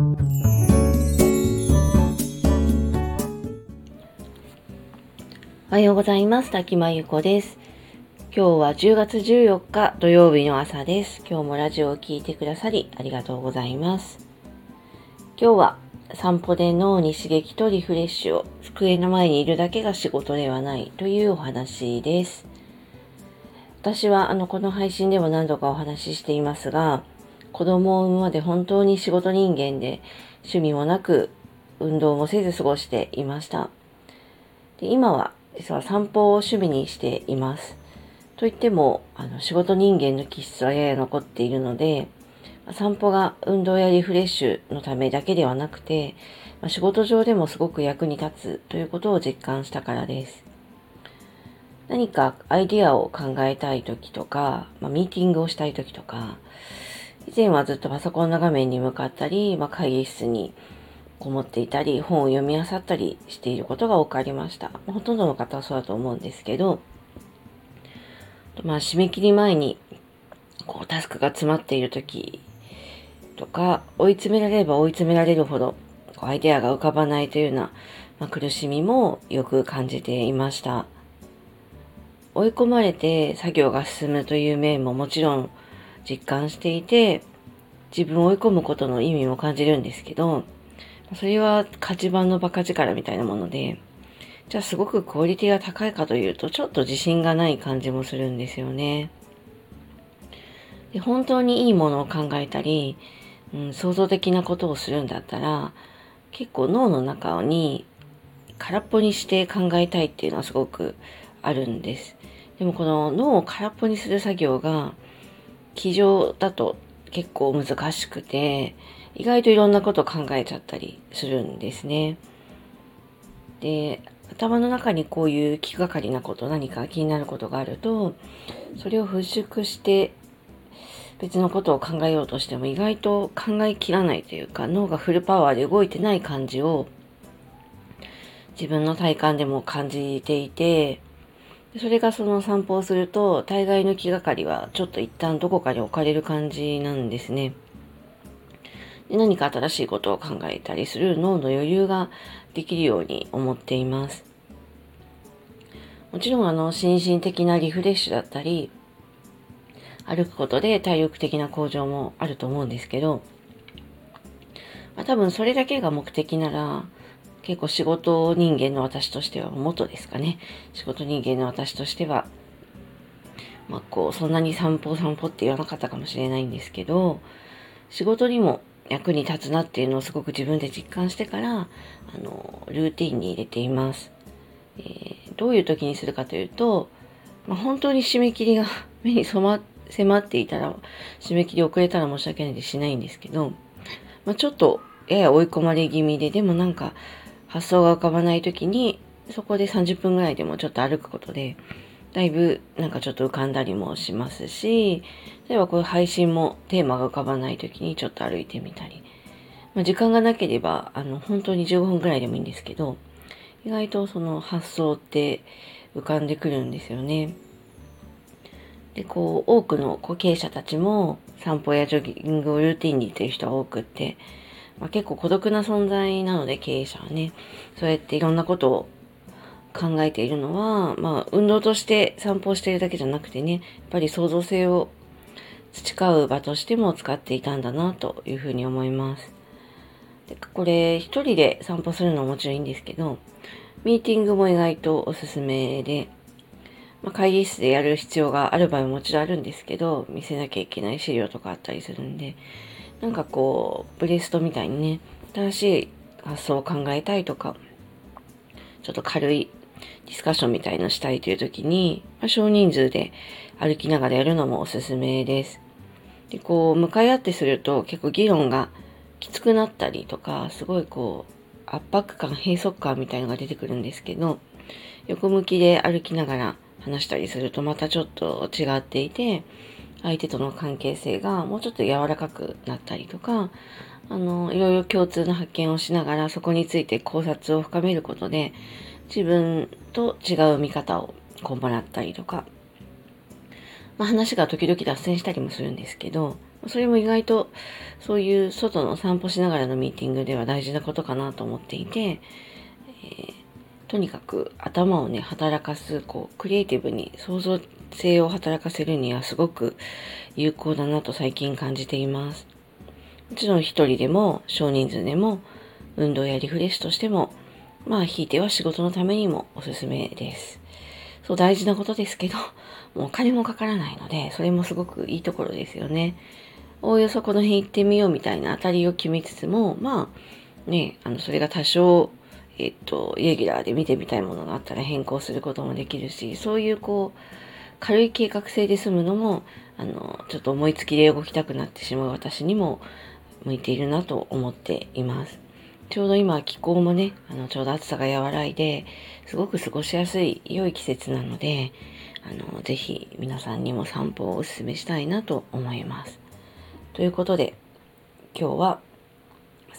おはようございます。滝間由子です。今日は10月14日土曜日の朝です。今日もラジオを聴いてくださりありがとうございます。今日は散歩で脳に刺激とリフレッシュを机の前にいるだけが仕事ではないというお話です。私はあのこの配信でも何度かお話ししていますが、子供を産むまで本当に仕事人間で趣味もなく運動もせず過ごしていました。で今は実は散歩を趣味にしています。といっても、あの仕事人間の気質はやや残っているので、散歩が運動やリフレッシュのためだけではなくて、ま仕事上でもすごく役に立つということを実感したからです。何かアイディアを考えたい時とか、まあ、ミーティングをしたい時とか、以前はずっとパソコンの画面に向かったり、まあ、会議室にこもっていたり、本を読み漁ったりしていることが多くありました。ほとんどの方はそうだと思うんですけど、まあ、締め切り前に、こう、タスクが詰まっている時とか、追い詰められれば追い詰められるほど、こうアイデアが浮かばないというような、まあ、苦しみもよく感じていました。追い込まれて作業が進むという面ももちろん実感していて、自分を追い込むことの意味も感じるんですけど、それは価値版のバカ力みたいなもので、じゃあすごくクオリティが高いかというと、ちょっと自信がない感じもするんですよね。で本当にいいものを考えたり、うん、創造的なことをするんだったら、結構脳の中に空っぽにして考えたいっていうのはすごくあるんです。でもこの脳を空っぽにする作業が、机上だと結構難しくて、意外といろんなことを考えちゃったりするんですね。で、頭の中にこういう気がかりなこと、何か気になることがあると、それを払拭して別のことを考えようとしても意外と考えきらないというか、脳がフルパワーで動いてない感じを自分の体感でも感じていて、それがその散歩をすると、大概の気がかりはちょっと一旦どこかに置かれる感じなんですね。何か新しいことを考えたりする脳の余裕ができるように思っています。もちろんあの心身的なリフレッシュだったり、歩くことで体力的な向上もあると思うんですけど、まあ、多分それだけが目的なら、結構仕事人間の私としては、元ですかね。仕事人間の私としては、まあこう、そんなに散歩散歩って言わなかったかもしれないんですけど、仕事にも役に立つなっていうのをすごく自分で実感してから、あの、ルーティンに入れています。えー、どういう時にするかというと、まあ、本当に締め切りが 目に染ま、迫っていたら、締め切り遅れたら申し訳ないでしないんですけど、まあ、ちょっとやや追い込まれ気味で、でもなんか発想が浮かばない時に、そこで30分ぐらいでもちょっと歩くことで、だいぶなんかちょっと浮かんだりもしますし、例えばこういう配信もテーマが浮かばない時にちょっと歩いてみたり、まあ、時間がなければ、あの、本当に15分ぐらいでもいいんですけど、意外とその発想って浮かんでくるんですよね。で、こう、多くの後継者たちも散歩やジョギングをルーティンに行ってる人は多くって、まあ、結構孤独な存在なので経営者はね、そうやっていろんなことを考えているのは、まあ、運動として散歩しているだけじゃなくてね、やっぱり創造性を培う場としても使っていたんだなというふうに思います。でこれ、一人で散歩するのももちろんいいんですけど、ミーティングも意外とおすすめで、まあ、会議室でやる必要がある場合ももちろんあるんですけど、見せなきゃいけない資料とかあったりするんで、なんかこう、ブレストみたいにね、新しい発想を考えたいとか、ちょっと軽いディスカッションみたいなしたいという時に、まあ、少人数で歩きながらやるのもおすすめです。で、こう、向かい合ってすると結構議論がきつくなったりとか、すごいこう、圧迫感、閉塞感みたいのが出てくるんですけど、横向きで歩きながら話したりするとまたちょっと違っていて、相手との関係性がもうちょっと柔らかくなったりとか、あの、いろいろ共通の発見をしながらそこについて考察を深めることで、自分と違う見方をこうもらったりとか、まあ、話が時々脱線したりもするんですけど、それも意外とそういう外の散歩しながらのミーティングでは大事なことかなと思っていて、えー、とにかく頭をね、働かす、こう、クリエイティブに創造性を働かせるにはすごく有効だなと最近感じています。もちろん一人でも少人数でも運動やリフレッシュとしても、まあ、ひいては仕事のためにもおすすめです。そう、大事なことですけど、もうお金もかからないので、それもすごくいいところですよね。おおよそこの辺行ってみようみたいな当たりを決めつつも、まあ、ね、あの、それが多少、えっと、イレギュラーで見てみたいものがあったら変更することもできるし、そういうこう、軽い計画性で済むのも、あの、ちょっと思いつきで動きたくなってしまう私にも向いているなと思っています。ちょうど今気候もね、あの、ちょうど暑さが和らいで、すごく過ごしやすい良い季節なので、あの、ぜひ皆さんにも散歩をお勧めしたいなと思います。ということで、今日は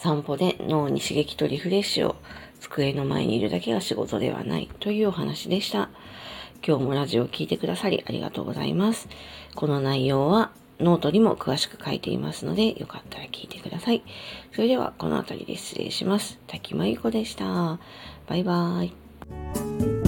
散歩で脳に刺激とリフレッシュを机の前にいるだけが仕事ではないというお話でした。今日もラジオを聴いてくださりありがとうございます。この内容はノートにも詳しく書いていますので、よかったら聞いてください。それではこの辺りで失礼します。滝真由子でした。バイバーイ。